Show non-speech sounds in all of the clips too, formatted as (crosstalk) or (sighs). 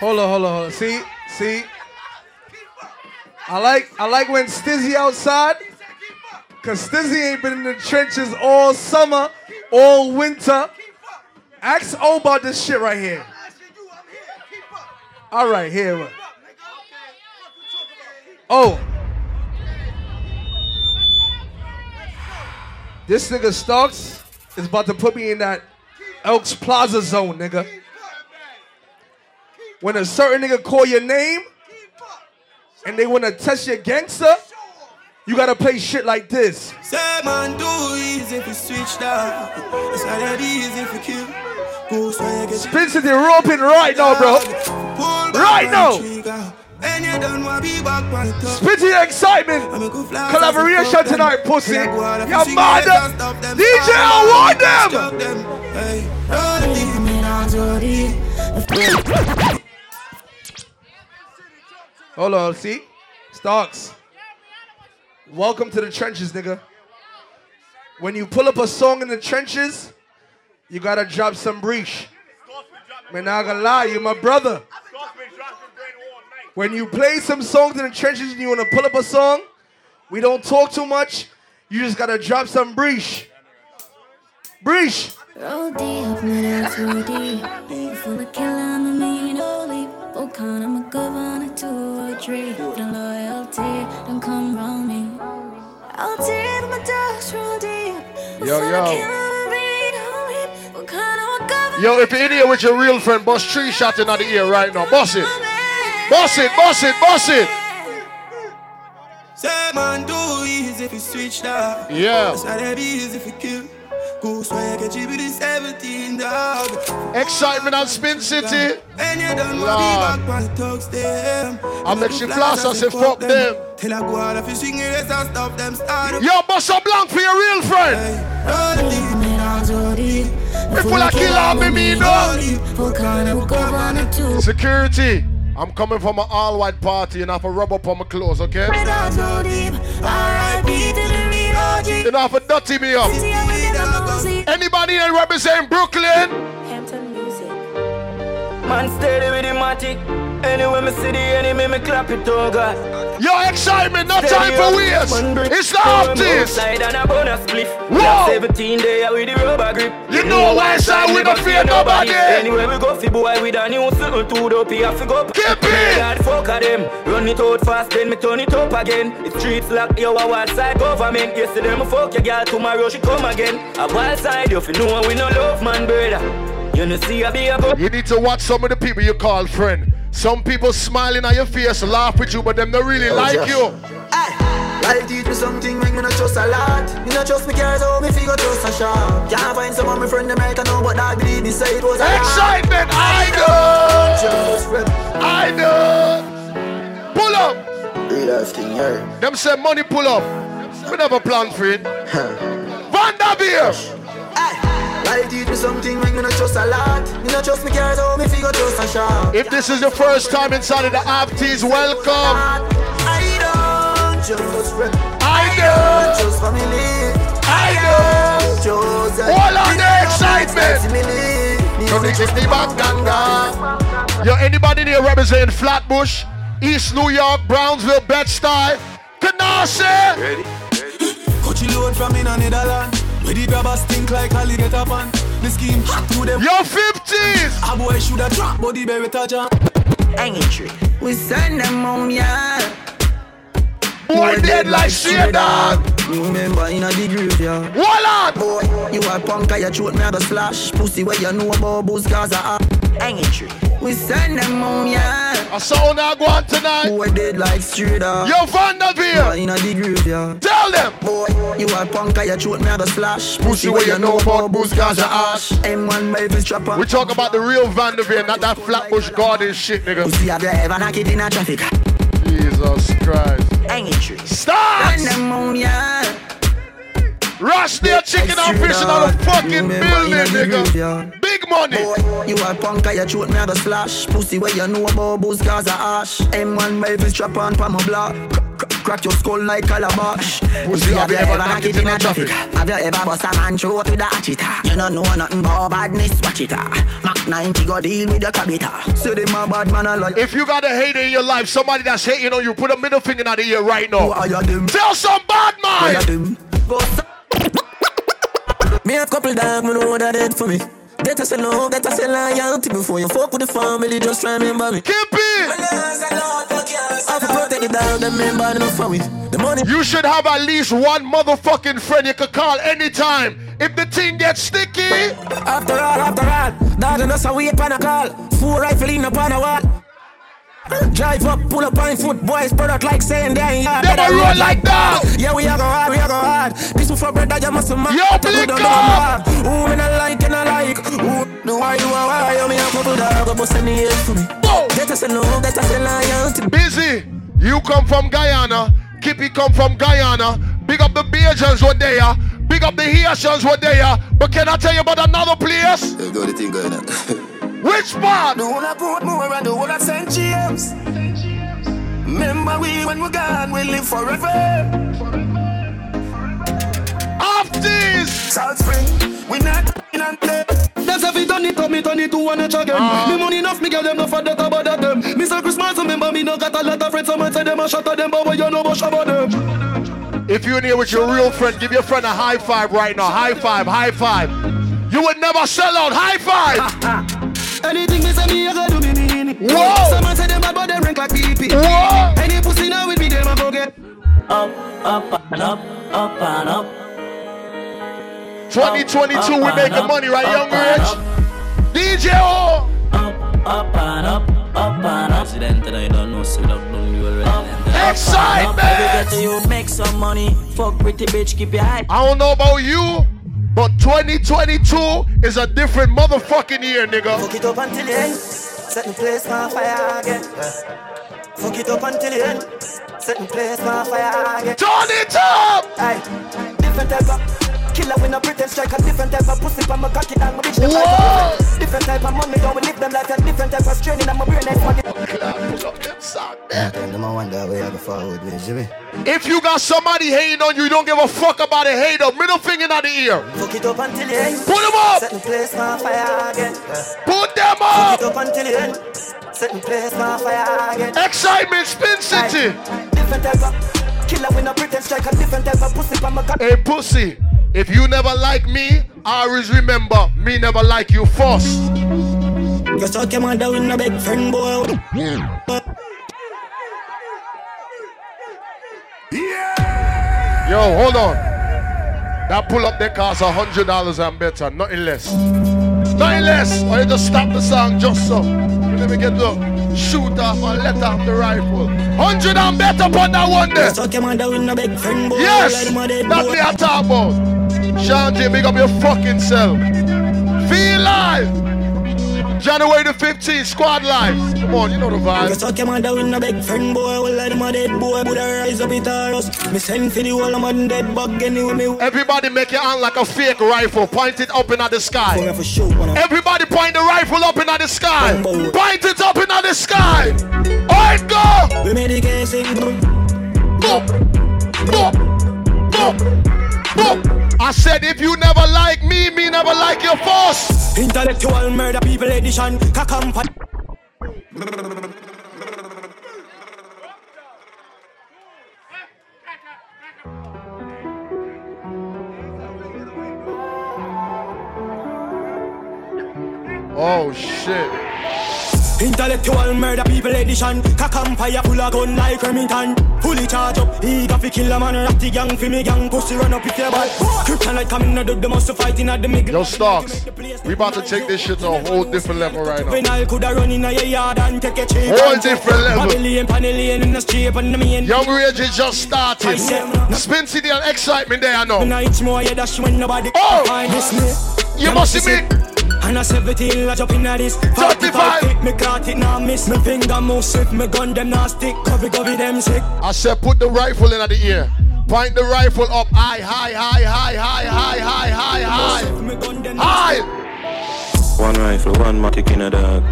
Hold on, hold on, hold on. See, see. I like, I like when Stizzy outside, cause Stizzy ain't been in the trenches all summer, all winter. Ask O about this shit right here. All right, here. Oh. This nigga Starks is about to put me in that Elks Plaza zone, nigga. When a certain nigga call your name and they wanna test your gangster, you gotta play shit like this. Say man, do easy if you switch down. It's not that easy if you kill. Go so you get Spin roping right now, bro. Right now. the trigger. And you don't want be back on the top. Spin Citi Xsytment. I'm a good fly, Collaboration so fuck them. tonight, pussy. You're mad. nets and stop them. DJ, I want them. Stop them. Hey, don't leave. Hold on, see? Starks. Welcome to the trenches, nigga. When you pull up a song in the trenches, you gotta drop some breach. Man, not gonna lie, you my brother. When you play some songs in the trenches and you wanna pull up a song, we don't talk too much. You just gotta drop some breach. Breach. Roll deep, of killer, I'm a I'm a governor tree. The loyalty, don't come round me. I'll take my dust, roll deep. Yo, yo. a mean old leap. Volcan, I'm a Yo, if you're in here with your real friend, boss tree shots in the ear right now. Boss it. Boss it, boss it, boss it. Say man, do easy if you switch down. Yeah. It's not that easy if you kill. Go so you get GB the 17 dog. Xsytment on Spin Citi. And you don't Lord. want be back on the them. I make she floss and say fuck them. Till I go out of fishing race and stop them start. Yo, bust a blank for your real friend. Don't leave me down so deep. People are killing me, me, no. Volcan, I'm a governor to Security. I'm coming from an all-white party and I have to rub up on my clothes, okay? down so deep. R.I.P. to the real OG. You don't have to dirty me up. Anybody that represent Brooklyn? Hampton music. Man steady with the matic. Anyway, me see the enemy, me clap it, oh God. Yo, Xsytment, no time for waste. It's the artist. Side and a bonus spliff. Whoa. 17 day with the rubber grip. You know why, sir, we don't fear nobody. Anyway, we go fi boy with a new something to the up. Have to go. Keep it. God fuck a them. Run it out fast, then me turn it up again. The streets lock, yo, a wild side government. Yesterday me fuck your girl, tomorrow she come again. A wild side, you fi know we no love man, brother. You know see I be a. You need to watch some of the people you call friend. Some people smiling at your face, laugh with you, but them don't really oh, like you. Life teach me something make me not trust a lot. Me not trust me cars, how me figure trust a shop. Can't find someone my friend them right I know, but I believe me say it was a lie. Xsytment, I know. Just friend. I know. Pull up. Real life thing, yeah. Them say money pull up. We never plan for it. (laughs) Vanderveer. Life teach me something make me not trust a lot. Me not trust me cars, how me figure trust a shop. If this is your first time inside of the Apties, welcome. I don't just friend. I know. Just family. I know. Just All on the Xsytment. From the Disney Yo, anybody here representing Flatbush, East New York, Brownsville, Bed-Stuy, Canarsie? Ready? Coachy load from in a Netherland. Where the grabbers stink like alligator pan. The scheme hot to them. Yo, 50s. A boy shoulda drop, but the berry touch on. Hanging tree. We send them home, yeah. Boy dead like shit, dog. You remember in a the yeah. Wallet. Boy, you a punk, I throat me a go slash. Pussy where you know about booze, cause I Hanging tree. We send them home, yeah. I saw now go on tonight. Boy dead like straight up. Yo, Vanderveer. in a the graveyard. Tell them. Boy, you a punk, I throat me a go slash. Pussy where you know about booze, cause I ash. M1 Mavis trapper. We talk about the real Vanderveer, not that Flatbush Garden shit, nigga. Pussy have you ever knock it in a traffic? Jesus Christ. Hanging tree. Stop! Rush their chicken and fish out of fucking building, nigga. Big money. Boy, you a punk, I throat me a slash. Pussy where you know about booze, cause I ash. M1 Mavis trap on pa my block. Cr- cr- Crack your skull like calabash. Pussy, have you ever knock it in a traffic? Have you ever bust a man throat with a hatchet? You don't know nothing about badness, watch it. ah. Mac 90 go deal with your cabita. Say they my bad man a lie. If you got a hater in your life, somebody that's hating on you, put a middle finger in the ear right now. Who are you them? Tell some bad you mind. them? Go s- Me a couple dog, me know that dead for me. Better say no, better say loyalty before you fuck with the family. Just try remember me. Keep it. I have protect the dog, them men bad enough for me. The money. You should have at least one motherfucking friend you could call anytime. If the thing gets sticky, After all, after all, dog and us a wait pan a call. Four rifle in upon a wall. Drive up, pull up on foot, boys, spread out like saying they ain't hard. Them a roll like dog. Yeah, we a go hard, we a go hard. This one for bread that you must have Yo, Blinker! Who me not like, and I like. Who do why you are, why you me a couple dog, but send the hate for me. Whoa. Better say no, better say loyalty. busy. You come from Guyana. Kippy come from Guyana. Big up the Bajans were there. Big up the Haitians were there. But can I tell you about another place? You got the thing going on. (laughs) Which part? The one I put more and the one I St. James. Remember we when we're gone, we live forever. Off this. South Spring, we not in and play. That's if it turn it up, me turn it to one inch again. Ah. Me money enough, me get them no for that about that them. Me say Christmas, remember me no got a lot of friends. Someone say them a shot at them, but what you know about about them? If you're in here with your real friend, give your friend a high five right now. High five, high five. You would never sell out. High five. (laughs) Anything me say me, I go do me mean it. Whoa. Someone say them bad, but them rank like PP. Whoa. Any pussy now with me, them a go get. Up, up and up, up and up. 2022, we making money, right, young rich? DJ O. Up, up and up, up and up. President, I don't know, so don't know you already. Xsytment. Every day you make some money. Fuck pretty bitch, keep your hype. I don't know about you, but 2022 is a different motherfucking year, nigga. Fuck it up until the end. Set the place on fire again. Fuck it up until the end. Set the place on fire again. Turn it up. Aye, different type of killer with no pretend strike. A different type of pussy from my cocky down my bitch. them like Whoa. a Different type of money, don't we live them like a different type of straining. I'm a brain next money. Pull up them song there. Them I wonder where I go forward with Jimmy. If you got somebody hating on you, you don't give a fuck about a hater. Middle finger in the ear. Fuck it up until the end. Put them up. Set the place on fire again. Put them Fuck up. it up until the end. Set the place on fire again. Xsytment, Spin Citi. Different type of killer with no pretend strike. A different type of pussy from my cocky. Hey, pussy. If you never like me, always remember me never like you first. You suck your mother with no big friend boy. Yo, hold on. That pull up there costs a hundred dollars and better, nothing less. Nothing less. Or you just stop the song just so. Let me get the shoot off and let off the rifle. Hundred and better upon that one there. Suck your mother with no big friend boy. Yes, Like my dead that's me I talk about. Sean J, big up your fucking self. Feel live. January the 15th, squad life. Come on, you know the vibe. You suck your mother with no big friend boy. Well, like my dead boy. Buddha rise up it all us. Me send for the whole of my dead bug anyway. Me Everybody make your hand like a fake rifle. Point it up in at the sky. me for shoot one of Everybody point the rifle up in at the sky. Point it up in at the sky. Alright, go. We made the case eh, sing. Go. Go. Go. Go. I said if you never like me, me never like your boss. Intellectual murder people edition. Kakampa. Oh shit. Intellectual murder people edition. Kakampire full of gun like Remington. Fully charge up. Got fi kill a man. Ratty gang fi me gang. Pussy run up if you bad. Kryptonite coming out of the must fighting at the middle. Yo, Starks, we about to take this shit to a whole different level right now. When coulda run in a yard and take a cheap. Whole different level. Babylon, panellian in the street and the main. Young Rage is just started. Spin Citi and Xsytment there, I know. Nights more yeah dash when nobody Oh! find this me. You must see me. And I 17 I jump in at this 35. hit me caught it now miss Me finger move swift Me gun them now stick Cover cover them sick I said put the rifle in the ear. Point the rifle up high, high, high, high, high, high, high, high, high. Me gun them High! One rifle, one matic in a dog.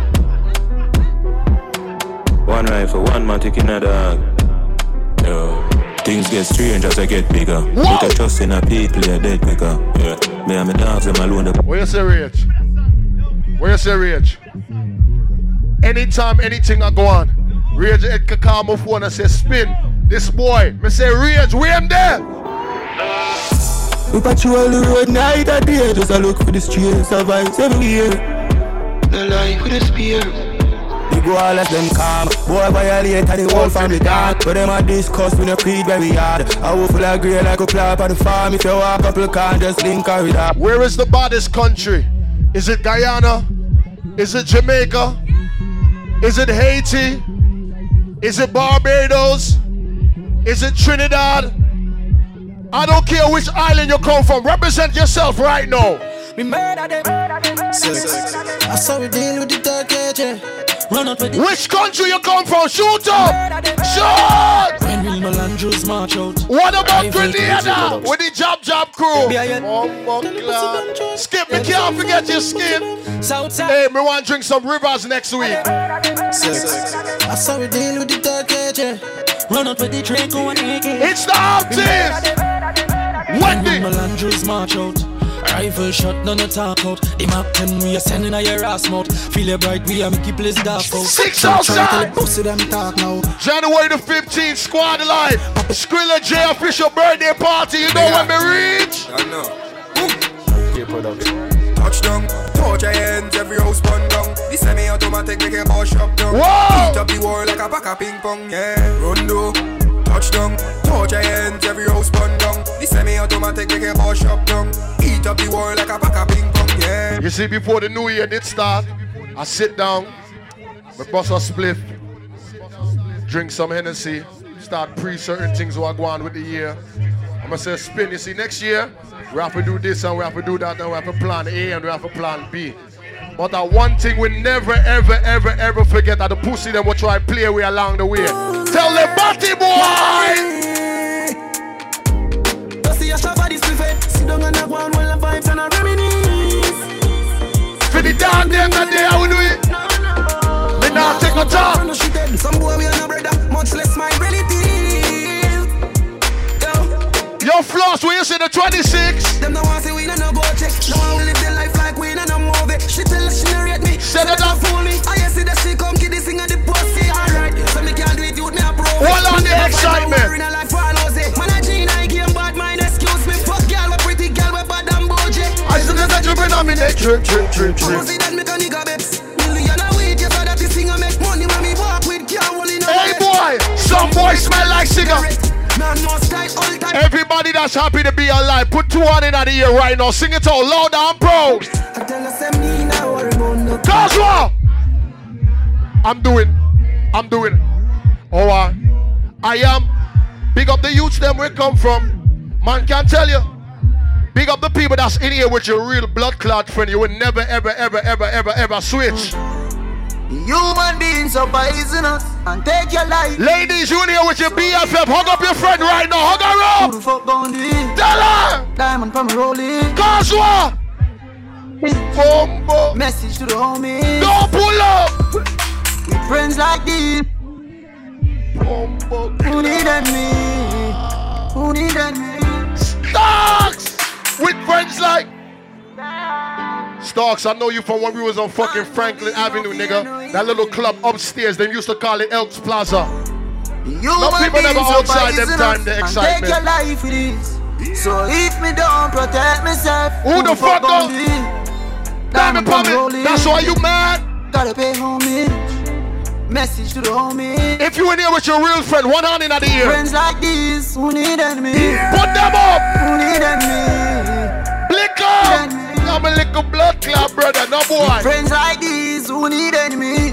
One rifle, one matic in a dog. Yo. Things get strange as I get bigger. Whoa. Put a trust in a people, they're dead quicker. Yeah. Me and my dogs, them alone. The Where you say rage? Where you say rage? Anytime anything I go on, Rage Ed can call my phone and say, spin. This boy, me say, Rage, we am there. We patrol the road night and day Just a look for the streets of vibes everywhere The life with the spear We go all as them calm Boy violate and the whole family dark But them a discuss when the creed very hard I will full of grey like a clap on the farm If you walk up you can't just link her with that Where is the baddest country? Is it Guyana? Is it Jamaica? Is it Haiti? Is it Barbados? Is it Trinidad? I don't care which island you come from. Represent yourself right now. Me murder them. I saw we deal with the dark age. Run out with the Which country you come from? Shoot up! Shoot! When will Melandros march out? What about Rifle Grenada? crazy With the Job Job crew. Behind- Oh, my Skip, me can't forget your skin. Southside. Hey, me want to drink some rivers next week. I saw we deal with the dark age. Run out with the Draco and AK. It's the artist. Wendy. Melandros march out. Rifle shot, none of talk out. The map 10, we are sending a your ass mouth. Feel it bright, we are making place dark out. Six Try to tell outside. the pussy them talk now. January the 15th, Squad Live. Skrilla J official birthday party. You know when we reach? I know. Touchdown, touch your hands, every house burn down. The semi-automatic make a ball shop down. Whoa! Heat up the wall like a pack of ping pong, yeah. Rondo, touchdown, touch your hands, every house burn down. The semi-automatic make a ball shop down. Heat up the wall like a pack of ping pong, yeah. You see, before the new year did start, I sit down, my boss a spliff, drink some Hennessy, start pre certain things what go on with the year. I'm gonna say spin. You see, next year we have to do this and we have to do that and we have to plan A and we have to plan B. But that one thing we never, ever, ever, ever forget that the pussy them will try play way along the way. Tell the body boy! Just see a shop of this buffet. Sit down and have one while the vibes and a reminisce. For the damn them that day, I will do it. Me not take no time. No shit dead. Some boy we are no brother, much less my relative. Yo, Floss, where you say the 26? them no want see we no no go check. No one will live their life no rate me. Set it up. fool me. I see that she come this thing at the pussy. Alright, so me can't do it. You a pro. Hold on the Xsytment. A I game bad mind. Excuse me, fuck girl, we pretty girl, we bad and. I still that you bring on me neck. Trip, trip, trip, You see that make a nigga babes. Million a week, you saw that this thing make money when me walk with can't hold in a Hey boy, some boy smell like cigarette. Man must die all time. Everybody that's happy to be alive, put two on in the ear right now. Sing it out loud and proud. I tell us them me now worry about no Cause what? I'm doing. I'm doing. Oh, uh, I am. Big up the youths them where come from. Man can't tell you. Big up the people that's in here with your real blood clot friend. You will never, ever, ever, ever, ever, ever switch. Human beings are poisonous and take your life. Ladies, you in here with your BFF. Hug up your friend right now. Hug her Who up. the fuck gon' do it? Tell her. Diamond from rolling. Cause what? Message to the homies. Don't pull up. With friends like this. Who needed me? Who needed me? Starks with friends like Starks. I know you from when we was on fucking Franklin Avenue, nigga. That little club upstairs. They used to call it Elks Plaza. Human people never outside them time, the Xsytment. Take your life with this. So if me don't protect myself, Who the fuck gon' don't-? Diamond. That's why you mad. Gotta pay homage. Message to the homies. If you in here with your real friend, one hand in the ear. Friends like these, who needed me? Put them up. Who need me? Blick up. I'm a little blood clot, brother. No boy. Friends like these, who needed me?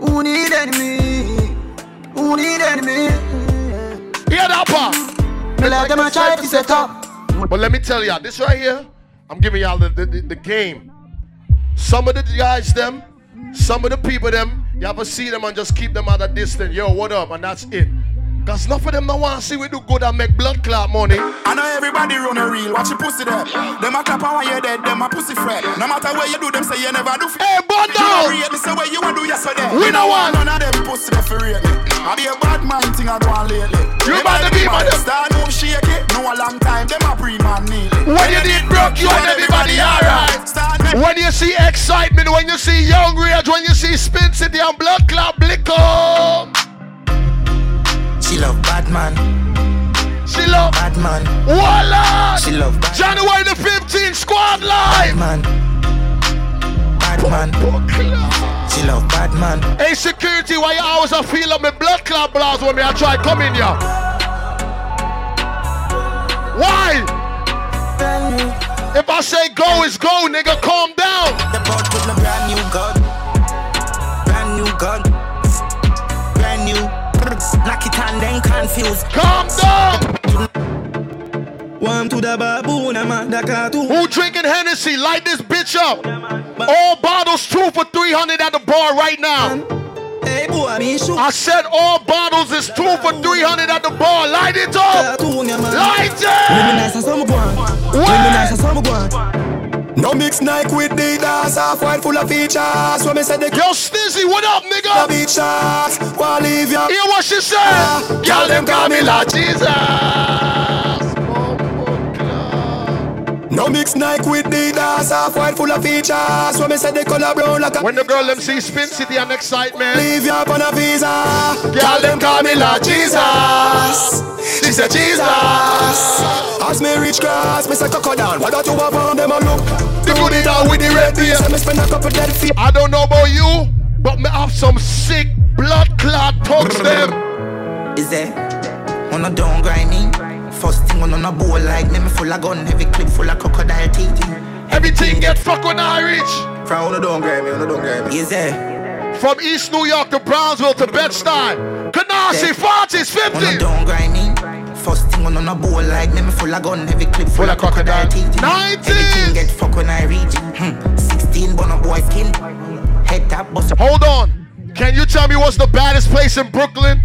Who needed me? Who needed me? Hear that part? Me let them a try to set up. But let me tell y'all, this right here, I'm giving y'all the, the, the, the game. Some of the guys, them, some of the people, them, you have to see them and just keep them at a distance. Yo, what up? And that's it. Cause enough of them don't want to see we do good and make blood clot money. I know everybody run a reel, watch your pussy there. Them a clap and when you're dead, them a pussy fret. No matter where you do, them say you never do. F- Hey, but you now, don't rate me, say where you a do yesterday. We no want. None of them pussy there for rate me. I be a bad mind thing I go on lately. You about to be my- man, Star move shaky, no a long time, them a pre-man neatly. When you did broke, you and everybody alright. When you see Xsytment, when you see young rage, when you see Spin Citi and blood clot blicker. She love bad man. She love bad man. Voila! She love bad January the 15th, squad bad man. Bad man. She love bad man. Hey security, why you always a feel of me blood clot blouse when me I try come in here? Why? If I say go, it's go, nigga. Calm down. The boat with my brand new gun. Brand new gun. Brand new. Knock it and then confused. Calm down. One to the baboon, I'm at the cartoon. Who drinking Hennessy? Light this bitch up. All bottles two for 300 at the bar right now. Hey, boy, me shoot. I said all bottles is two for 300 at the bar. Light it up. Cartoon, yeah, man. Light it. nice as some go on. When me What? nice as some go on. No mix Nike with the dance, half white full of features. When me say the Yo, Stizzy, what up, the nigga? beach shots, wanna leave ya. Hear what she said? Girl, them call me Lord Jesus. No mix Nike with the dance, half white full of features. When me say the color brown like a When the girl them see Spin Citi and Xsytment, leave ya up on a visa. girl them call me like Jesus. She said Jesus. As me reach grass, me say coco down. What that you have on them a look? The good it out with the red beer. Me spend a couple dead feet. I don't know about you, but me have some sick blood clot thugs them. Is there? On a down grimy. First thing on a bowl like me, me full of gun, heavy clip full of crocodile teeth. Everything get fucked when I reach. From on the down grimy, on the down grimy. Is there? From East New York to Brownsville to Bed-Stuy. Canarsie, 40s, On a 50s. down grimy. First thing on a bowl like me, me full of gun, heavy clip full, Full of of crocodile. crocodile teeth. 90s. Everything get fuck when I reach. Hmm. 16 bun up boy skin. Head tap bust. Hold on. Can you tell me what's the baddest place in Brooklyn?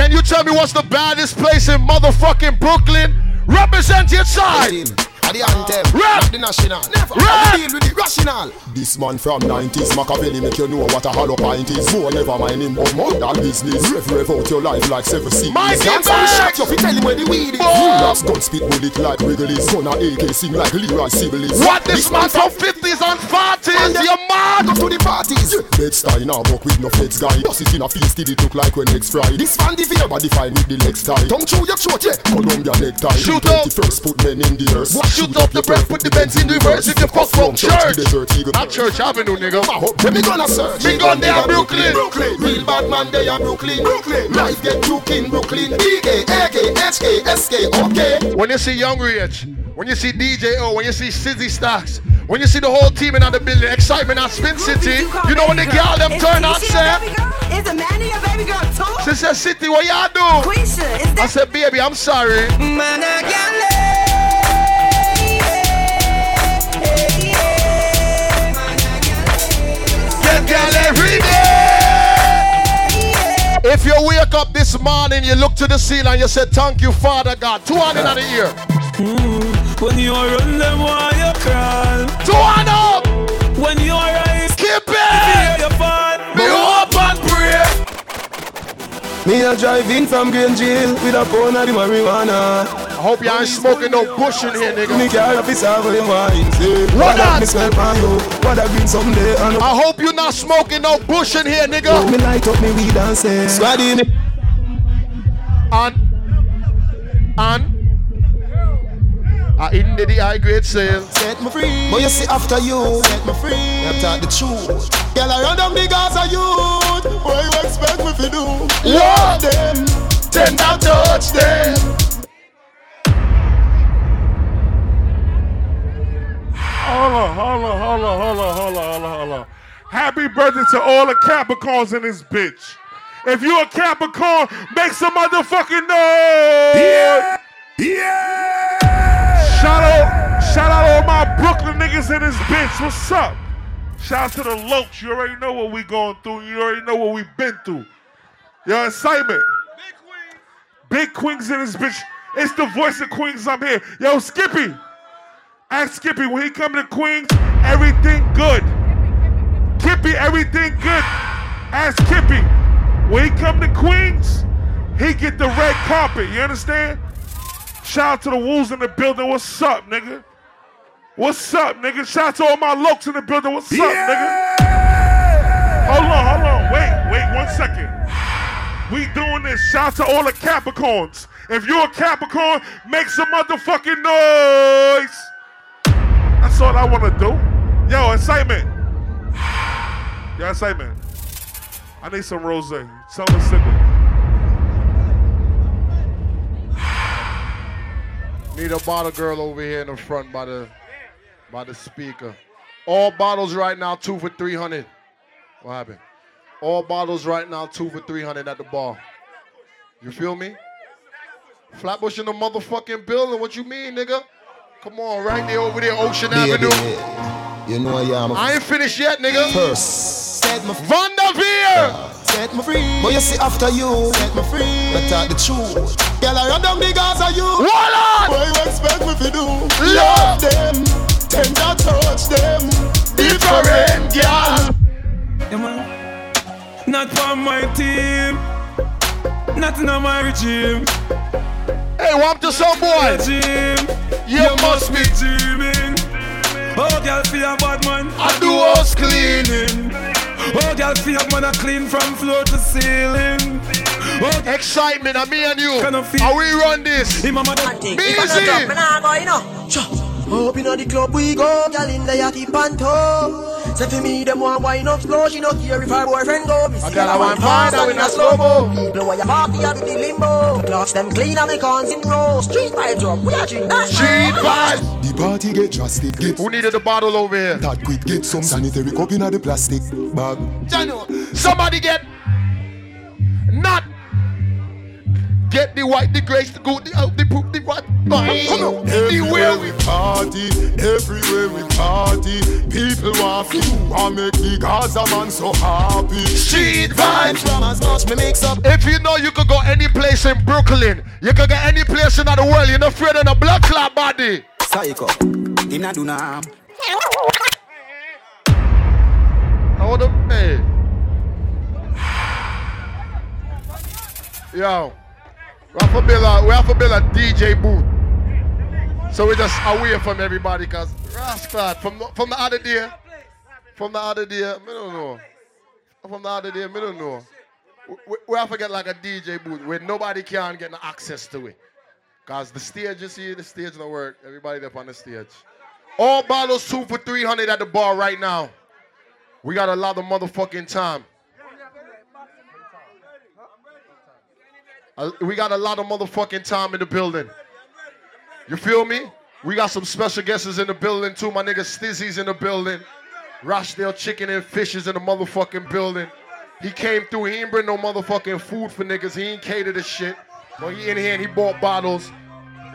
Can you tell me what's the baddest place in motherfucking Brooklyn? Represent your side. At the anthem, Rap. not the national. Never. Rap. Deal with the rational. This man from 90s, Machiavelli make you know what a hollow pint is. More never mind him, but more than business. Rev, rev out your life like seven seas. Mikey Dance back. shot, you tell him where the weed is. Relax, gun spit bullet like Wrigley's. Gun a AK sing like Leroy Sibbles. What this man from 50s and 40s? You mad? Go to the parties. Bed style now, buck with no feds guy. Does it in a feast, did it look like when legs fry? This man the fear, body fine with the legs tie. Tongue through your throat, yeah. Columbia necktie. Shoot up. First put men in the earth. Shoot up the breath, put the Benz in reverse if you fuck from church. to desert, eagle. Not Church Avenue, nigga. Where me gonna search? Me gun there, Brooklyn. Brooklyn. Real bad man there, Brooklyn. Brooklyn. Life get juke in Brooklyn. B-A, A-K, H-K, S-K, okay. When you see Young Rich, when you see DJ O, when you see Sizzy Stacks, when you see the whole team in the building, Xsytment at Spin Citi, you know when the girl them turn and say, Is the man your baby girl too? Sister City, what y'all do? Quisha, is I said, baby, I'm sorry. man I If you wake up this morning, you look to the ceiling and you say, Thank you, Father God. Two hundred hand in the ear. When you run them while you crawl. Two hand up. When you rise, Keep it. your. Be hope and pray. Me a drive in from Green Jail with a pound of the marijuana. I hope y'all ain't smoking no bush in here, Me nigga. for him wine. Say, What what that? that? Me smell pan you. What that green someday. And I hope you not smoking no bush in here, nigga. me light up me weed and say. And and I in the high grade sale. Set me free. But you see after you, set me free. You talk the truth. Girl, I run them niggas are youth. What you expect me to do? What? them. Tender touch them. Hold on, hold on, hold on, hold on, hold on, hold on, hold on. Happy birthday to all the Capricorns in this bitch. If you a Capricorn, make some motherfucking noise. Yeah, yeah. Shout out, shout out all my Brooklyn niggas in this bitch. What's up? Shout out to the Loach. You already know what we going through. You already know what we've been through. Your Xsytment. Big Queens. Big Queens in this bitch. It's the voice of Queens. I'm here. Yo, Skippy. Ask Skippy when he come to Queens, everything good. Kippy, everything good. Ask Kippy. When he come to Queens, he get the red carpet. You understand? Shout out to the wolves in the building. What's up, nigga? What's up, nigga? Shout out to all my lokes in the building. What's up, nigga? Hold on, hold on. Wait, wait one second. We doing this. Shout out to all the Capricorns. If you're a Capricorn, make some motherfucking noise. That's all I want to do. Yo, Xsytment. (sighs) Yo, Xsytment. I need some rose. Me single. Need a bottle girl over here in the front by the by the speaker. All bottles right now, two for 300. What happened? All bottles right now, two for 300 at the bar. You feel me? Flatbush in the motherfucking building. What you mean, nigga? Come on, right there over there, Ocean Baby, Avenue. You know I am. I ain't finished yet, nigga. First, set me Vanderveer! Set me free. But you see, after you, set me free. I talk the truth. Girl, I run down the guys are you. What on? What you expect me to do? Love them. Tender touch them. Different, girl. Yeah, man. Not for my team. Nothing on my regime. Hey, walk to some boy. Regime. You must be dreaming. Oh, girl, feel a bad man. I do house cleaning. Oh, girl, feel a man a clean from floor to ceiling. Oh, Xsytment, and me and you. Kind of feel- How we run this? Him a mother. Busy. Up inna the club we go, girl in the yachty panto. Say for me them want wine up slow, she no care if her boyfriend go. Me see girl I her want fast fine, and win a slow slow-mo. People where you party I do the limbo. Clocks them clean and me cons in row. Street vibes up, we a drink that. Street vibes. The party get drastic. Get Who needed the bottle over here? that quick. Get some sanitary cup inna the plastic bag. Somebody get not get the white, the grace, the good, the out, the poop, the what? Come. Everywhere we party, everywhere we party, people want to and make the Gaza man so happy. Street vibes. From as much me mix up. If you know you could go any place in Brooklyn, you could get any place in the world. You're not afraid of a blood clot body. Psycho, inna do na. Hold up, hey. Yo, Uh, we have to build a, we have to build a DJ booth. So we're just away from everybody, cause Rascal from from the other day, from the other day, me don't know. From the other day, me don't know. We, we, have to get like a DJ booth where nobody can get access to it. Cause the stage, you see, the stage don't work. Everybody up on the stage. All bottles two for 300 at the bar right now. We got a lot of motherfucking time. Uh, we got a lot of motherfucking time in the building. You feel me? We got some special guests in the building too. My nigga Stizzy's in the building. Rochdale Chicken and Fish is in the motherfucking building. He came through. He ain't bring no motherfucking food for niggas. He ain't catered to shit. But he in here and he bought bottles.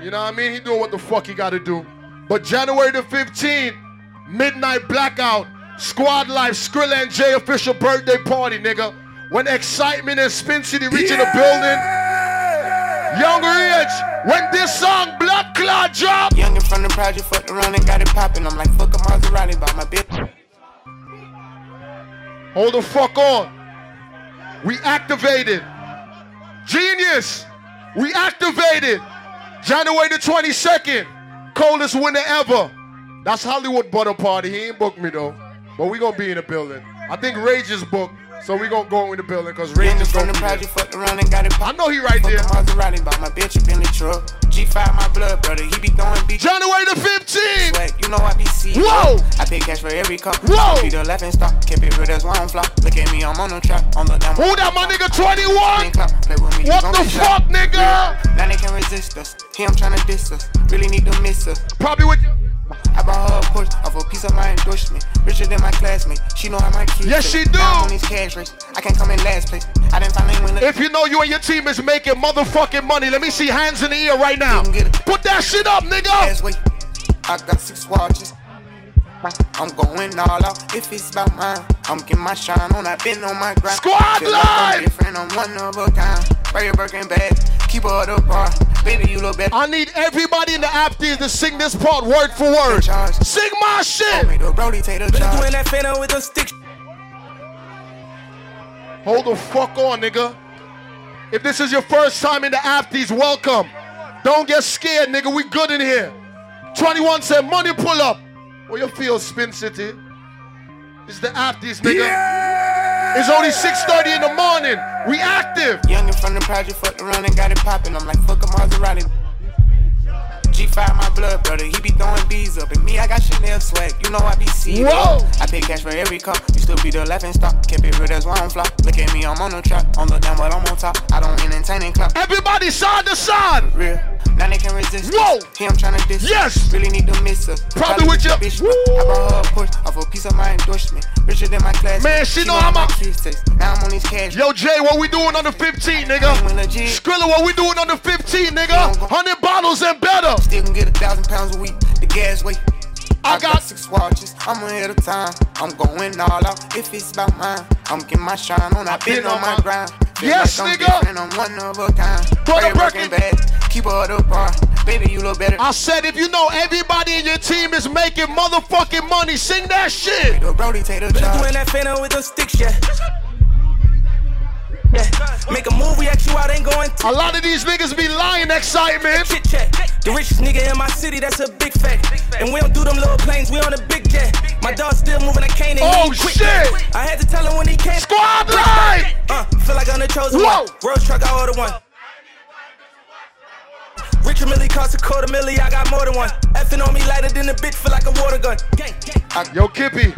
You know what I mean? He doing what the fuck he gotta do. But January the 15th, midnight blackout, squad life, Skrilla and Jay official birthday party, nigga. When Xsytment and Spin Citi reaching the building. Young Rich, when this song Blood Clot drop. Young and from the project, fucked around and got it poppin'. I'm like, fuck a Maserati, by my bitch. Hold the fuck on. We activated. Genius. We activated. January the 22nd. Coldest winter ever. That's Hollywood Butter Party. He ain't booked me though. But we gonna be in the building. I think Rage is booked. So we gonna go in the building because is and from the project, fucked around and got it I know he right Fuck there. Maserati, by my bitch up in the truck. G5 my blood brother, he be throwing beat. January the 15th. Swag, you know I be see. Whoa. I pay cash for every cup. Whoa. Be the laughing stock, kept it real, that's why I'm flop. Look at me, I'm on the trap, on the down. Who that my nigga 21? Play with me, What the fuck, shot. nigga? Now they can resist us. Him tryna diss us. Really need to miss us. Probably with I bought her a Porsche off a piece of my endorsement. Richer than my classmate. She know how my kids. Yes, play. she do. Now I'm on these cash race. I can't come in last place. I didn't finally win. If you know you and your team is making motherfucking money, let me see hands in the air right now. Put that shit up, nigga. I got six watches. I'm going all out if it's about mine. I'm getting my shine on. I've been on my grind. Squad Feel like I'm live! different. I'm one of a kind. Spray your Birkin bag. Keep her at the bar. Baby, you look better. I need everybody in the app to sing this part word for word. Sing my shit. Make Brody take the Doing that fader with a stick. Hold the fuck on, nigga. If this is your first time in the Afties, welcome. Don't get scared, nigga. We good in here. 21 said money pull up. What you feel, Spin Citi? It's the afties, nigga. It's only 6.30 in the morning. We active. Young and from the project, fucked around and got it poppin'. I'm like, fuck a Maserati. G5 my blood brother, he be throwing bees up. And me, I got Chanel swag, you know I be seeing. I pay cash for every cup, you still be the laughing stock. Kept it real, that's why I'm flop. Look at me, I'm on the track. On the down, but I'm on top. I don't entertain and clap. Everybody side to side. Real. Now they can resist. Whoa. This. trying to diss. Yes. Really need to miss her. Probably with your- bitch. I brought her a push off a piece of my endorsement. Richer than my class. Man, she know how my- kisses. Now I'm on these cash. Yo, Jay, what we doing on the 15, nigga? Skrilla, what we doing on the 15, nigga? 100 bottles and better. Still can get a thousand pounds a week. The gas weight. I got six watches. I'm ahead of time. I'm going all out. If it's about mine, I'm getting my shine on. I've been on my grind. Feel Yes, like I'm nigga. different, I'm one of a kind. Brother Red working bad. Keep her up, bar. Baby, you look better. I said if you know everybody in your team is making motherfucking money, sing that shit. Yo, Brody, take the Been job. doing that phantom with them sticks, yeah. Yeah. Make a move, we act you out, ain't going to. A lot of these niggas be lying Xsytment. Chit chat. The richest nigga in my city, that's a big fact. And we don't do them little planes, we on a big jet. My dog still moving, I can't even. Oh, quick. shit. I had to tell him when he came. Squad line. Uh, feel like I'm the chosen Whoa. one. Rose truck, I order one. Richard Mille cost a quarter milli, I got more than one. Effing on me lighter than a bitch, feel like a water gun. Gang, gang. Yo, Kippy,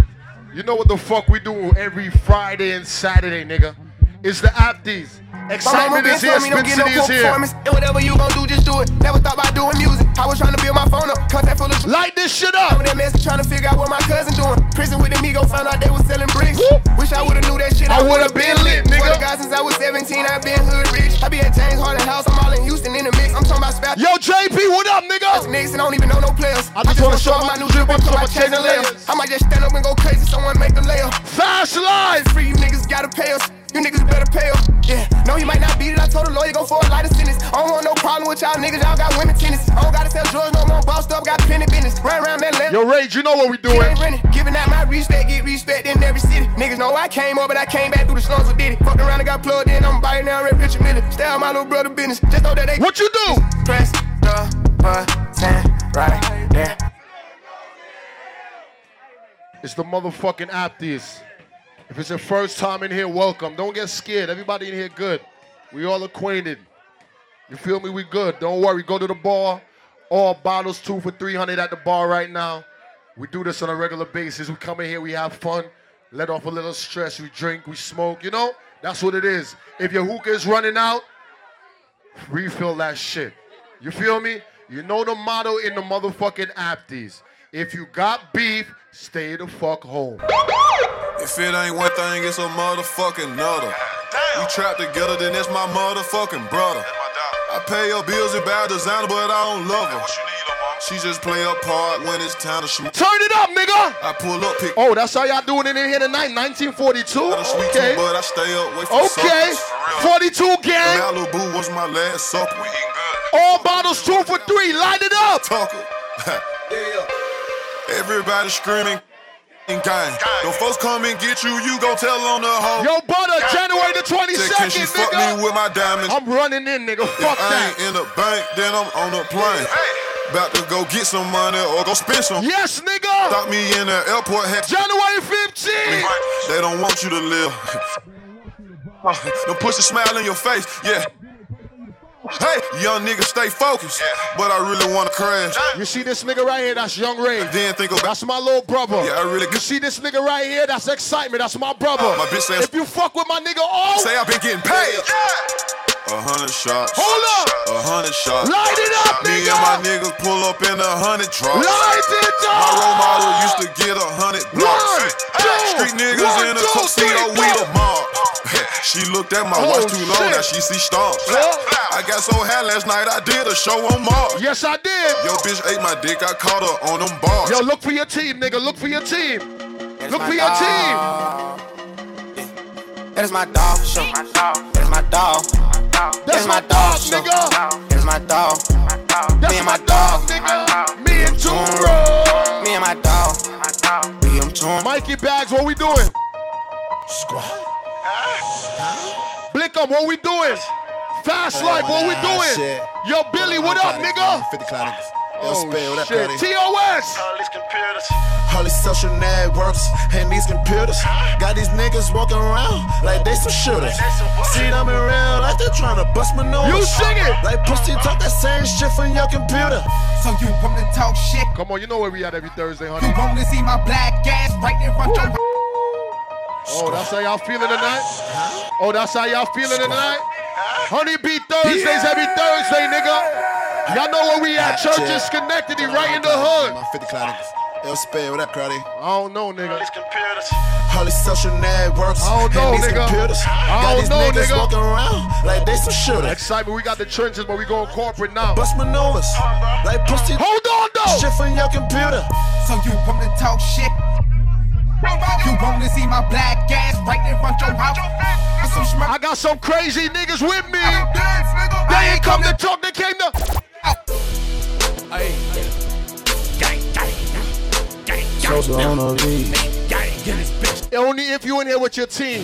you know what the fuck we do every Friday and Saturday, nigga? It's the Apties. Xsytment is here, Spin Citi is here. And whatever you gon' do, just do it. Never thought about doing music. I was trying to build my phone up. Contact full of Light this shit up. Over that mess trying to figure out what my cousin doing. Prison with the Migo found out they was selling bricks. Wish I would've knew that shit. I would've been lit, nigga. To since I was 17, i been hood rich. I be at James Harden House. I'm all in Houston in the mix. I'm talking about spat. Yo, JP, what up, nigga? Knicks and don't even know no players. I just wanna show my my new drip. I'm talking about chain and layers. I might just stand up and go crazy. Someone make the layup. Fast life. Free you niggas gotta pay us. You niggas better pay up. (laughs) Yeah, no, he might not beat it. I told the lawyer go for a lighter sentence. I don't want no problem with y'all niggas. Y'all got women tennis. I don't gotta sell drugs no more. Bossed up, got plenty business. Run around that land. Yo, Rage, you know what we doing. Giving out my respect, get respect in every city. Niggas know I came up, but I came back through the slums with Diddy. Fucked around and got plugged in. I'm biting now, Red Richard Miller. Stay out my little brother business. Just know that they What you do? press the button right there. It's the motherfucking Apties. If it's your first time in here, welcome. Don't get scared. Everybody in here good. We all acquainted. You feel me? We good. Don't worry. Go to the bar. All bottles two for 300 at the bar right now. We do this on a regular basis. We come in here, we have fun, let off a little stress. We drink, we smoke, you know? That's what it is. If your hookah is running out, refill that shit. You feel me? You know the motto in the motherfucking Apties. If you got beef, stay the fuck home. If it ain't one thing, it's a motherfucking another. We trapped together, then it's my motherfucking brother. I pay her bills and bad designer, but I don't love her. She just play a part when it's time to smoke. Turn it up, nigga! I pull up, pick Oh, that's how y'all doing it in here tonight, 1942? out a sweet Okay. tooth, but I stay up away from Okay. 42 gang. Malibu was my last supper. All bottles two for three. Light it up. Talker. (laughs) Everybody screaming. Don't folks come and get you, you gon' tell on the hoe. Yo, butter, January the Say, can she 22nd, fuck nigga. me with my diamonds? I'm running in, nigga. If Fuck I that. ain't in the bank, then I'm on the plane. About to go get some money or go spend some. Yes, nigga. Stop me in the airport. January 15th. they don't want you to live. (laughs) Don't push a smile in your face, yeah. Hey, young nigga, stay focused. But I really wanna crash. You see this nigga right here? That's Young Ray. Then think about That's my little brother. Yeah, I really You see this nigga right here? That's Xsytment. That's my brother. My bitch says- if you fuck with my nigga, oh, say I've been getting paid. A hundred shots. Hold up. A hundred shots. Light it up, Me nigga. and my niggas pull up in a hundred drops. Light it up. My role model used to get a hundred blocks. One, two, Street niggas one, in a two, tuxedo, we four. the mob. She looked at my Oh, watch too long, now she see stomps. I got so high last night, I did a show on Mars. Yes, I did. Yo, bitch ate my dick, I caught her on them bars. Yo, look for your team, nigga. Look for your team. Look my for your team. dog. That is my dog show. My dog. That is my dog. That's my dog, nigga. That is my dog. That's Me and my my dog, dog. nigga. Me and Turo. Me and my dog. We them two. Mikey Bags, what we doing? Blick up, what we doing? Fast life, what we doing? Yo, Billy, what up, nigga? 50 clown niggas. Yo, Oh, spare, what up, shit. Cuddy? TOS. All these social networks and these computers got these niggas walking around like they some shooters. See them in real life, they trying to bust my nose. You sing it. Like pussy talk that same shit from your computer. So you want to talk shit? Come on, you know where we at every Thursday, honey. You want to see my black ass right in front of your Oh, that's how y'all feeling tonight? Oh, that's how y'all feeling tonight? Honeybee Thursdays every Thursday, nigga. Y'all know where we at. Church is Schenectady, right in the hood. My 50 clown niggas. Yo, spare, what up, Crowdy? I don't know, nigga. All these social networks I don't know, and these nigga. computers I don't these know, niggas nigga. walking around like they some shooters. Xsytment, we got the trenches, but we going corporate now. Bust maneuvers like pussy. Hold on, though. Shit from your computer. So you want to talk shit? You want to see my black ass right in front your house? Some schmuck. I got some crazy niggas with me. They ain't come to talk, they came to. Only if you in here with your team.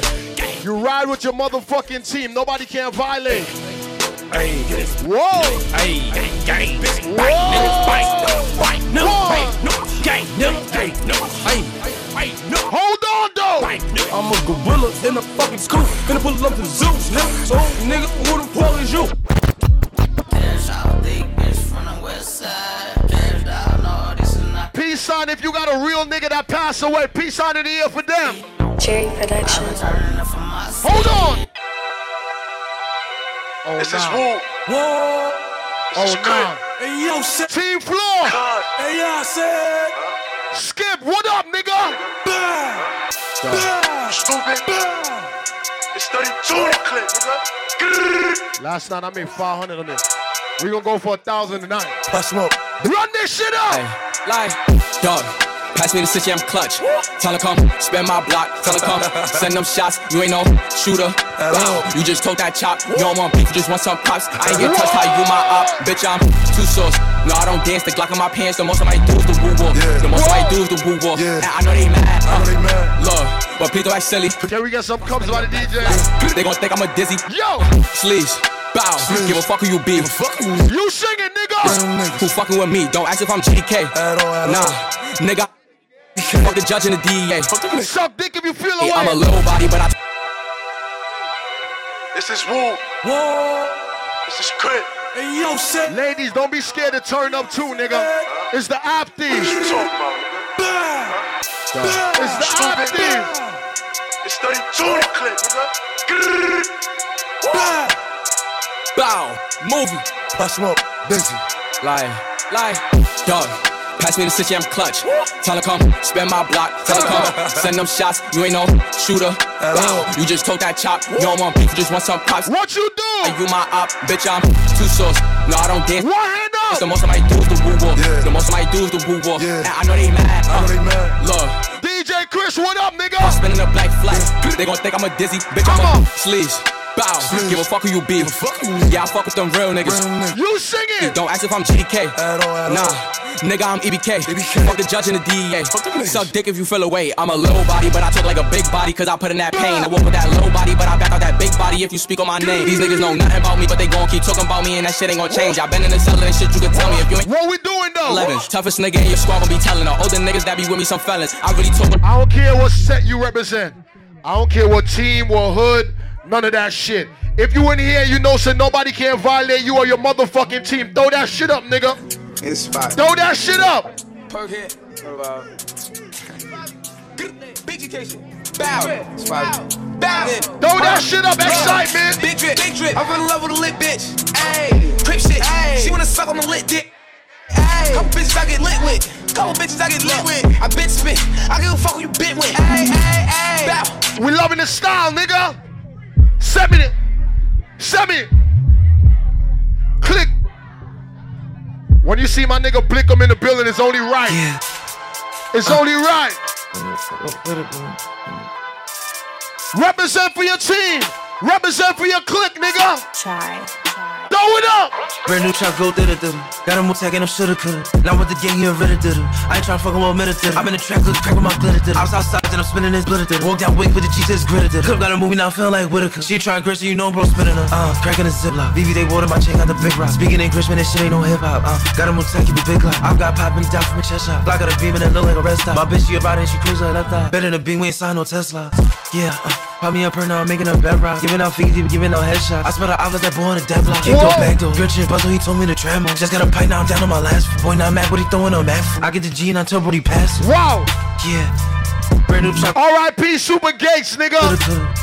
You ride with your motherfucking team. Nobody can violate. Whoa! Hold on, though. I'm a gorilla in a fucking scoop. Gonna pull up the Zeus, nigga. So, nigga, who the fuck is you? Peace sign if you got a real nigga that passed away. Peace sign in the ear for them. Cherry Production. Hold on. Oh, This nah. is Woo. Whoa. Oh, nah. Hey, yo. Team floor. Hey, yo, I said. Skip, what up, nigga? Stupid. It's 32 in the clip, nigga. Last night I made 500 on this. We gonna go for a thousand tonight. Pass smoke. Run this shit up. Like, dog. Pass me the city, I'm clutch. Tell her come, spend my block. Tell her come, (laughs) send them shots. You ain't no shooter. Wow, you just told that chop. You don't want beef, you just want some pops. I ain't get touched how you my op. Bitch, I'm too sauce. No, I don't dance. The Glock in my pants. The most I might do is the woo woo. The most I might do is the woo woo. And I know they mad. Uh, Look, but please don't act silly. Can we get some cups by the DJ? They gon' think I'm a dizzy. Yo! Sleeves. Bow. Give a fuck who you be. You sing it, nigga. Who fucking with me? Don't ask if I'm GDK. Nah, nigga. (laughs) Fuck the judge and the DEA. Suck dick if you feel away. Yeah, I'm a little body, but I. This is Woo. Whoa. This is Crit. Hey, yo. Ladies, don't be scared to turn up too, nigga. It's the app What thieves. you talking about, nigga? It's the app Stupid. It's 32 in the clip, nigga. Bow. Movie. Pass smoke. Busy. Like, like, dog. Pass me the city, I'm clutch. Come, spend my block. Come, (laughs) send them shots. You ain't no shooter. Wow, you just told that chop. You don't want beef, you just want some pops. What you do? Are you my op? Bitch, I'm too sauce. No, I don't dance. One hand It's up. the most I might do is the woo woo. The most I might do is the woo woo. And I know they mad. Uh, Look, DJ Chris, what up, nigga? I'm spinning a black flag. They gon' think I'm a dizzy. Bitch, I'm a sleeves. Bow. Give a fuck who you be. Yeah, I fuck with them real niggas. You sing it. Don't ask if I'm GDK. Nah, nigga, I'm E EBK. Fuck the judge and the DEA. Suck dick if you feel away. I'm a low body, but I talk like a big body, cause I put in that pain. I walk with that low body, but I back out that big body if you speak on my name. These niggas know nothing about me, but they gon' keep talking about me, and that shit ain't gon' change. I been in the cellar and shit, you can tell me if you ain't. What we doing though? 11. Toughest nigga in your squad gon' be telling the older niggas that be with me some fellas. I really talk. I don't care what set you represent. I don't care what team what hood. None of that shit. If you in here, you know, so nobody can't violate you or your motherfucking team. Throw that shit up, nigga. It's five. Throw that shit up. Perk hit. Big education. Bow. It's five. Bow. Throw that shit up. Xsytment. Big drip, big drip. I'm in love with a lit bitch. Ayy, crip shit. Ayy, she wanna suck on the lit dick. Ayy, couple bitches I get lit with. Couple bitches I get lit with. I bitch spit. I give a fuck who you bit with. Ayy, ayy, ayy. Bow. We loving the style, nigga. Send me it. Send me it. Click. When you see my nigga Blickum in the building, it's only right. It's only right. Represent for your team. Represent for your clique, nigga. Try. Throw it up. Brand new truck, go did it, did Got him attacking him, shoulda, coulda. Now with the gang, he a rid did I ain't tryna fuck him with a minute, did I'm in the track, look, crack with my glitter, did I was outside, then I'm spinning his glitter, did Walk down wing with the cheese, it's gritter, did Could've got a movie, now feeling like Whitaker. She trying grit, so you know bro spinning her. Uh, cracking a ziplock. BB, they water my chain, got the big rock. Speaking English, man, this shit ain't no hip hop. Uh, got him attack, keep it big like. I've got popping down from a chest shot. Block got a beam and it look like a red stop. My bitch, she about it, she cruise like left eye. Better than a beam, we ain't signed no Tesla. Yeah, uh, pop me up her now, I'm making a bedrock. Giving out feet, giving out headshot. I smell the outlet that boy on the dead door, back door. Rich and Buzzle, he told me to tremble. Just got a pipe now, I'm down on my last. Boy, not mad, but he throwing a mad. I get the G and I tell bro, he pass. Wow. Yeah. Brand new truck. R.I.P. Super Gates, nigga.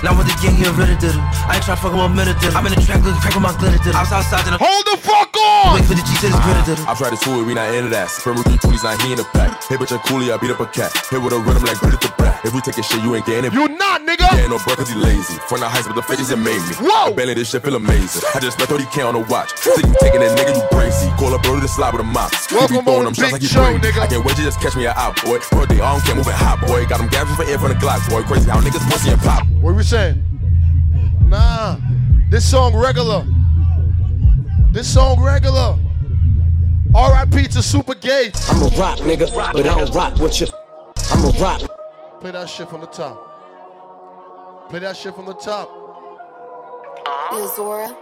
Now with the gang, here, a rid did I ain't tryna fuck him with a minute, I'm in the track, looking crack with my glitter, did I was outside, then I Hold the fuck on. Wait for the G to his ah. gritter, did I tried to tour, we not into that. Sperm with twenties, not he in the pack. Hey, bitch, I'm coolie, I beat up a cat. Hit with a rhythm like beat at the back. If we take a shit, you ain't getting it. You not, nigga. Yeah, no bro, cause he lazy. Front of heights, but the faces that made me. Whoa. I belly this shit feel amazing. I just spent 30k on a watch. See you taking that nigga, you crazy. Call up bro to slide with a mop. Welcome throwing on them shots big like he show, crazy. nigga. I can't wait to just catch me a out, boy. Bro, they all can't move it hot, boy. Got them gapping for air from the Glock, boy. Crazy how niggas pussy and pop. What we saying? Nah. This song regular. This song regular. R.I.P. to Super Gates. I'm a rock, nigga, but I don't rock with you. I'm a rock. Play that shit from the top. Play that shit from the top. Zora.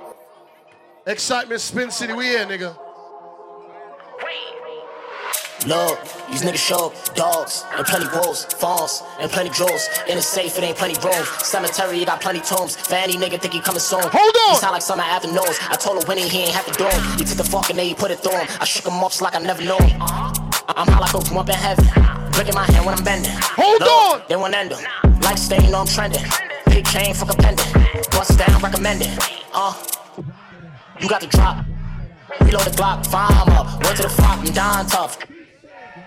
Xsytment, Spin Citi, we here, nigga. Look, these niggas show dogs and plenty wolves, falls and plenty jewels. In a safe, it ain't plenty room. Cemetery, it got plenty tombs. Fanny nigga think he coming soon. Hold on! He sound like summer nose. I told him when he, ain't have to do him. He took the fucking name, he put it through him. I shook him up like I never knew him. I'm high like Oprah up in heaven. Breaking my hand when I'm bending. Hold on! They won't end 'em. Like staying on trending. Big chain, fuck a pendant. Bust down, recommended. Uh, you got the drop. Reload the Glock, fire up. Went to the front, I'm dying tough.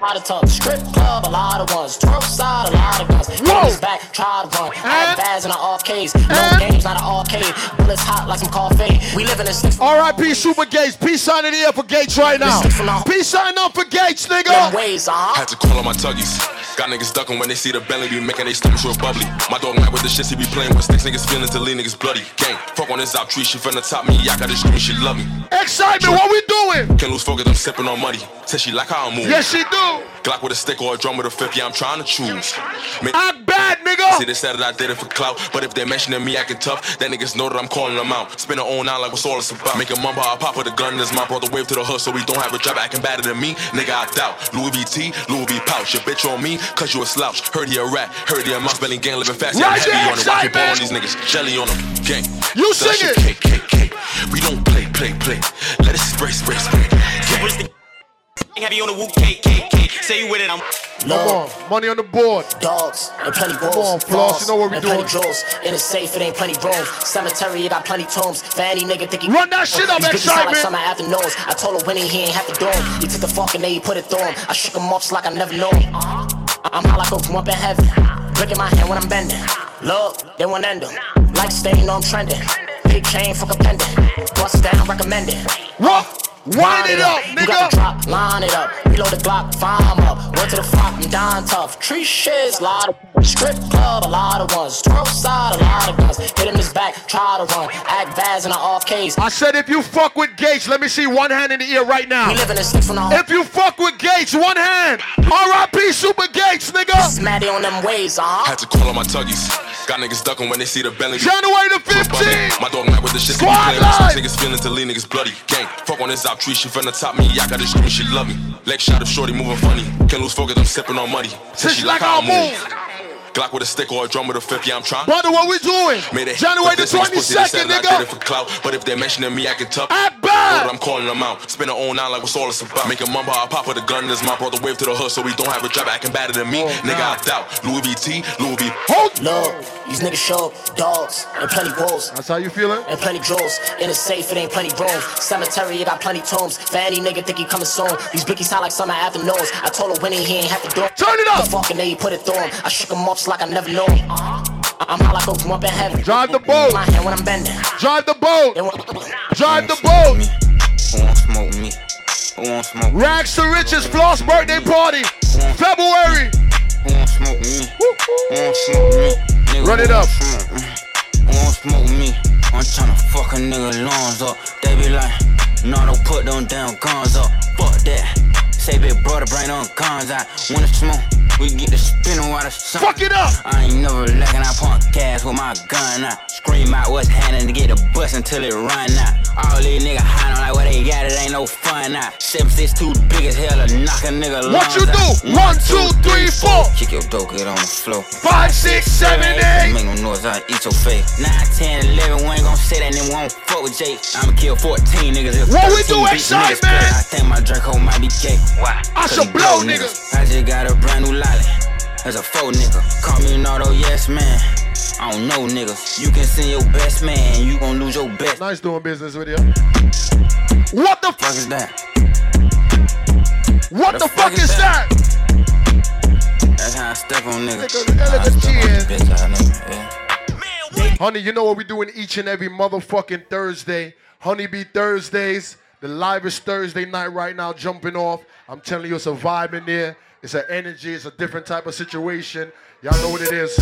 Lot of tough. Strip club, a lot of ones. Twelve side, a lot of guns. Whoa. Back, try to run. Act fast in an arcade. No games, not an arcade. Bullets hot like some coffee. We live in a six. R.I.P. Super Gates. Peace sign in the air for Gates right now. Peace sign up for Gates, nigga. Ways, uh-huh. Had to call on my tuggies. Got niggas ducking when they see the belly be making they stomachs real bubbly. My dog mad with the shit he be playing with sticks. Niggas feeling to lean niggas bloody. Gang, fuck on this out tree. She finna top me. I got this scream, she love me. Xsytment, what we doing? Can't lose focus, I'm sipping on money. Said she like how I move. Yes, she do. Glock with a stick or a drum with a fifth, yeah, I'm trying to choose. Man, Act bad, nigga. See, they said that I did it for clout, but if they're mentioning me acting tough, then niggas know that I'm calling them out. Spin it on out like what's all it's about. Make a mumble, I pop with a gun, this my brother wave to the hood, so we don't have a job acting better than me. Nigga, I doubt. Louis V.T., Louis V. Pouch. Your bitch on me, cause you a slouch. Heard he a rat, heard he a mouse belly gang living fast. Yeah, I'm Right heavy on it. Why keep on these niggas? Jelly on them, gang. You So that sing shit it. Cake, cake, cake. We don't play, play, play. Let it spray, spray, spray. Gang. Heavy on the woo cake, cake, cake. Say you with it, I'm. Come on, money on the board. Dogs and plenty Come on, Floss, you know what we and doing. plenty jewels. In a safe, it ain't plenty room. Cemetery, it got plenty tombs. Fanny nigga think he Run that shit up, These bitches sound like excitement. summer after nose. I told him when he, he ain't have to do him. He took the fucking name, he put it through him. I shook him off like I never knew him. I'm high like Oprah up in heaven. Breaking my hand when I'm bending. Look, they want end 'em. Like staying on trending. Big chain, fuck a pendant. Bust down, recommended. What? Wind it up, nigga. You got the nigga. drop, line it up. Reload the Glock, fire 'em up. Went to the front, I'm dying tough. Tree shits, lot of (laughs) strip club, a lot of ones. Twelve side, a lot of guns. Hit him his back, try to run. Act Vaz in the case. I said if you fuck with Gates, let me see one hand in the ear right now. We live in a six from the If you fuck with Gates, one hand. R.I.P. Super Gates, nigga. Smatty on them ways, uh-huh. Had to call on my tuggies. Got niggas ducking when they see the belly. January the 15th. My dog mad with the shit he be Squad playing with line. sticks. Niggas feeling to lean niggas bloody. Gang, fuck on this out tree. She finna top me. I got this scream, she love me. Leg shot of shorty moving funny. Can't lose focus, I'm sipping on money. Said she like how I move. Glock with a stick or a drum with a fifth, yeah, I'm trying. Brother, what we doing? Made it. January But the this nigga's pussy, said 22nd, that I did nigga. it for clout. But if they're mentioning me acting tough, Act know bad. I'm calling them out. Spin it on out like what's all it's about. Make a mumble, I pop with a gun. This my brother wave to the hood, so we don't have a job acting better than me. Oh, nigga, I doubt. Louis V.T., Louis V. Hold. Look, these niggas show dogs and plenty wolves. That's how you feeling? And plenty jewels. In a safe, it ain't plenty room. Cemetery, it got plenty tombs. Fanny nigga think he coming soon. These blickies sound like summer after nose. I told him when he, he ain't have to do Turn it up. The fucking name, he put it through him. I shook him up just like I never knew. I'm high like Oprah up in heaven. Drive the boat. My hand when I'm bending. Drive the boat. Drive the boat. Who want smoke me? Who want smoke? Rags to riches, Floss birthday party. February. Who want smoke me? Who want smoke me? Nigga, Run it up. want smoke? Who want smoke me? I I'm tryna fuck a nigga lungs up. They be like, no, don't put them damn guns up. Fuck that. Say big brother, bring them guns out. When it's smoke, we get the spinning while the sun. Fuck it up! I ain't never lacking, I pump gas with my gun out. Scream out what's happening to get the bus until it run out. All these niggas hiding like what they got, it ain't no fun out. Seven six too big as hell to knock a nigga What you do? out. One, two, three, four. Kick your dope, get on the floor. Five, six, seven, eight. Make no noise, I eat your face. 9, 10, 11, we ain't gon' say that, then we won't fuck with Jake. I'ma kill 14 niggas if What we do, bitch man? play. I think my Draco might be gay. Why? I should blow blow niggas. I just got a brand new lolly. As a faux nigga. Call me an auto yes man. I don't know niggas. You can send your best man, you gon' lose your best. Nice doing business with you. What the fuck is that? What the fuck is that? That's how I step on niggas. Nigga, How I elegant step on chin. bitch ass nigga, yeah. Honey, you know what we're doing each and every motherfucking Thursday? Honeybee Thursdays. The live is Thursday night right now jumping off. I'm telling you, it's a vibe in there. It's an energy. It's a different type of situation. Y'all know what it is.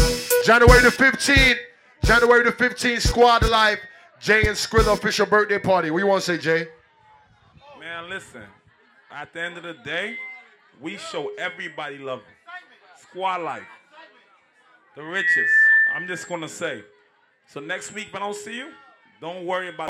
January the 15th. January the 15th, Squad Life. Jay and Skrilla official birthday party. What you want to say, Jay? Man, listen. At the end of the day, we show everybody love. Squad life. The richest. I'm just gonna say. So next week, if I don't see you, don't worry about